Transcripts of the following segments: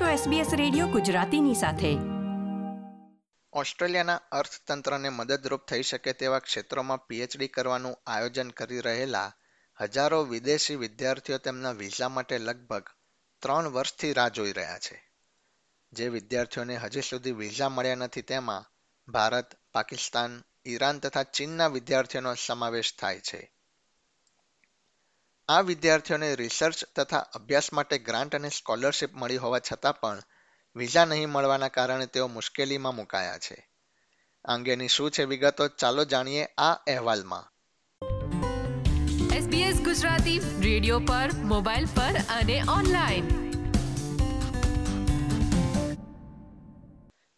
છો SBS radio ગુજરાતીની સાથે. ઓસ્ટ્રેલિયાના અર્થતંત્રને મદદરૂપ થઈ શકે તેવા ક્ષેત્રોમાં પીએચડી કરવાનું આયોજન કરી રહેલા હજારો વિદેશી વિદ્યાર્થીઓ તેમના વિઝા માટે લગભગ ત્રણ વર્ષથી રાહ જોઈ રહ્યા છે. જે વિદ્યાર્થીઓને હજી સુધી વિઝા મળ્યા નથી તેમાં ભારત, પાકિસ્તાન, ઈરાન તથા ચીનના વિદ્યાર્થીઓનો સમાવેશ થાય છે. આ વિદ્યાર્થીઓને રિસર્ચ તથા અભ્યાસ માટે ગ્રાન્ટ અને સ્કોલરશિપ મળી હોવા છતાં પણ વિઝા નહીં મળવાના કારણે તેઓ મુશ્કેલીમાં મુકાયા છે. આ અંગેની શું છે વિગતો ચાલો જાણીએ આ અહેવાલમાં. SBS ગુજરાતી રેડિયો પર મોબાઈલ પર અને ઓનલાઈન.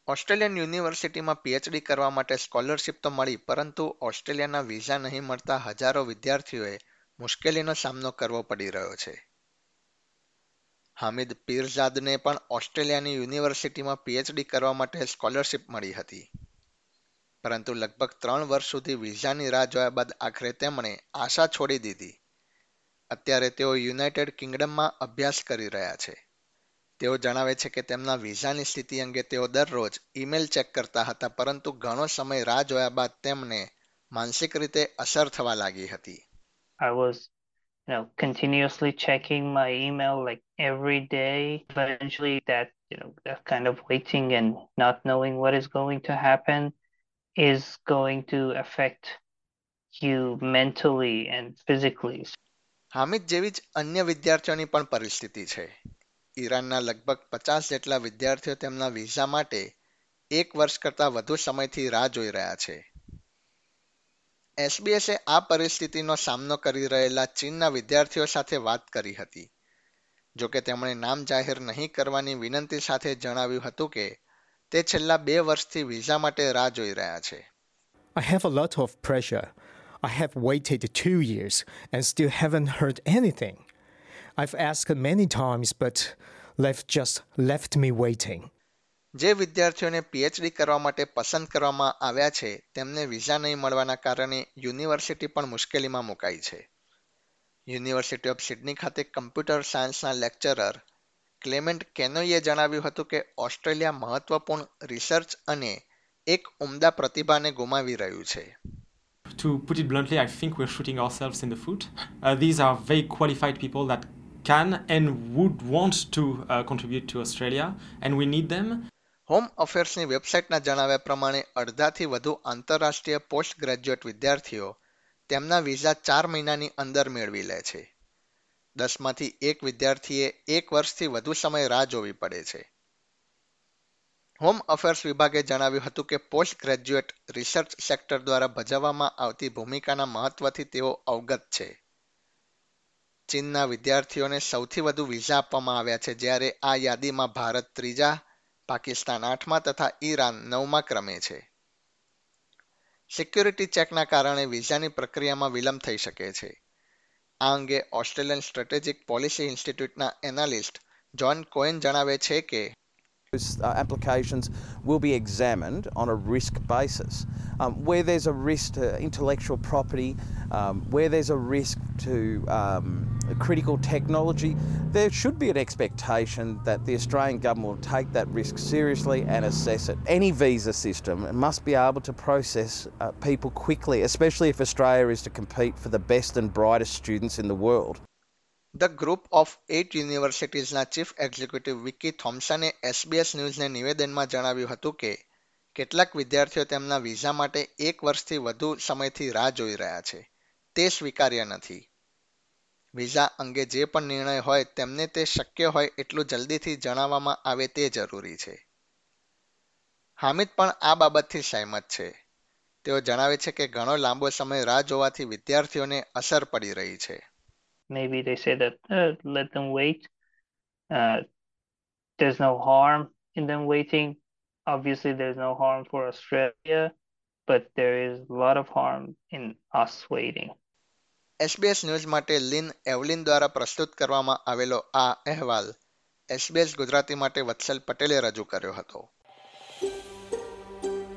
ઓસ્ટ્રેલિયન યુનિવર્સિટીમાં પીએચડી કરવા માટે સ્કોલરશિપ તો મળી પરંતુ ઓસ્ટ્રેલિયાના વિઝા નહીં મળતા હજારો વિદ્યાર્થીઓએ મુશ્કેલીનો સામનો કરવો પડી રહ્યો છે. હામિદ પીરઝાદને પણ ઓસ્ટ્રેલિયાની યુનિવર્સિટીમાં પીએચડી કરવા માટે સ્કોલરશિપ મળી હતી. પરંતુ લગભગ ત્રણ વર્ષ સુધી વિઝાની રાહ જોયા બાદ આખરે તેમણે આશા છોડી દીધી. અત્યારે તેઓ યુનાઇટેડ કિંગડમમાં અભ્યાસ કરી રહ્યા છે. તેઓ જણાવે છે કે તેમના વિઝાની સ્થિતિ અંગે તેઓ દરરોજ ઈમેલ ચેક કરતા હતા, પરંતુ ઘણો સમય રાહ જોયા બાદ તેમને માનસિક રીતે અસર થવા લાગી હતી. I was, you know, continuously checking my email like every day. Eventually, that you know, that kind of waiting and not knowing what is going to happen is going to affect you mentally and physically. Hamid જેવી જ અન્ય વિદ્યાર્થીઓની પણ પરિસ્થિતિ છે ઈરાનના લગભગ પચાસ જેટલા વિદ્યાર્થીઓ તેમના વિઝા માટે એક વર્ષ કરતાં વધુ સમયથી રાહ જોઈ રહ્યા છે એસબીએસે આ પરિસ્થિતિનો સામનો કરી રહેલા ચીનના વિદ્યાર્થીઓ સાથે વાત કરી હતી જોકે તેમણે નામ જાહેર નહીં કરવાની વિનંતી સાથે જણાવ્યું હતું કે તે છેલ્લા બે વર્ષથી વિઝા માટે રાહ જોઈ રહ્યા છે I have a lot of pressure. I have waited two years and still haven't heard anything. I've asked many times, but they've just left me waiting. જે વિદ્યાર્થીઓને પીએચડી કરવા માટે પસંદ કરવામાં આવ્યા છે તેમને વિઝા નહીં મળવાના કારણે યુનિવર્સિટી પણ મુશ્કેલીમાં મુકાઈ છે યુનિવર્સિટી ઓફ સિડની ખાતે કમ્પ્યુટર સાયન્સના લેક્ચરર ક્લેમેન્ટ કેનોઈએ જણાવ્યું હતું કે ઓસ્ટ્રેલિયા મહત્વપૂર્ણ રિસર્ચ અને એક ઉમદા પ્રતિભાને ગુમાવી રહ્યું છે To put it bluntly, I think we're shooting ourselves in the foot. Uh, these are very qualified people that can and would want to uh, contribute to Australia, and we need them. Home અફેર્સની વેબસાઇટના જણાવ્યા પ્રમાણે અડધાથી વધુ આંતરરાષ્ટ્રીય post graduate વિદ્યાર્થીઓ તેમના visa ચાર મહિનાની અંદર મેળવી લે છે. દસમાંથી એક વિદ્યાર્થીએ એક વર્ષથી વધુ સમય રાહ જોવી પડે છે. હોમ અફેર્સ વિભાગે જણાવ્યું હતું કે પોસ્ટ ગ્રેજ્યુએટ રિસર્ચ સેક્ટર દ્વારા ભજવવામાં આવતી ભૂમિકાના મહત્વથી તેઓ અવગત છે. ચીનના વિદ્યાર્થીઓને સૌથી વધુ વિઝા આપવામાં આવ્યા છે જ્યારે આ યાદીમાં ભારત ત્રીજા પાકિસ્તાન આઠમા તથા ઈરાન નવમા ક્રમે છે. સિક્યુરિટી ચેકના કારણે વિઝાની પ્રક્રિયામાં વિલંબ થઈ શકે છે. આ અંગે ઓસ્ટ્રેલિયન સ્ટ્રેટેજિક પોલિસી ઇન્સ્ટિટ્યૂટના એનાલિસ્ટ જોન કોએન જણાવે છે કે Those uh, applications will be examined on a risk basis. Um, where there's a risk to intellectual property, um, where there's a risk to um, critical technology, there should be an expectation that the Australian government will take that risk seriously and assess it. Any visa system must be able to process uh, people quickly, especially if Australia is to compete for the best and brightest students in the world. The group of eight યુનિવર્સિટીઝના chief executive Vicki થોમ્સને SBS ન્યૂઝને નિવેદનમાં જણાવ્યું હતું કે, કેટલાક વિદ્યાર્થીઓ તેમના visa માટે એક વર્ષથી વધુ સમયથી રાહ જોઈ રહ્યા છે. તે સ્વીકાર્ય નથી. વિઝા અંગે જે પણ નિર્ણય હોય તેમને તે શક્ય હોય એટલું જલ્દીથી જણાવવામાં આવે તે જરૂરી છે. હામિદ પણ આ બાબતથી સહેમત છે. તેઓ જણાવે છે કે, ઘણો લાંબો સમય રાહ જોવાથી વિદ્યાર્થીઓને અસર પડી રહી છે. Maybe they say that uh, let them wait. Uh, there's no harm in them waiting. Obviously, there's no harm for Australia, but there is a lot of harm in us waiting. SBS news માટે Lin Evelyn દ્વારા પ્રસ્તુત કરવામાં આવેલો આ અહેવાલ SBS Gujarati માટે વત્સલ પટેલે રજૂ કર્યો હતો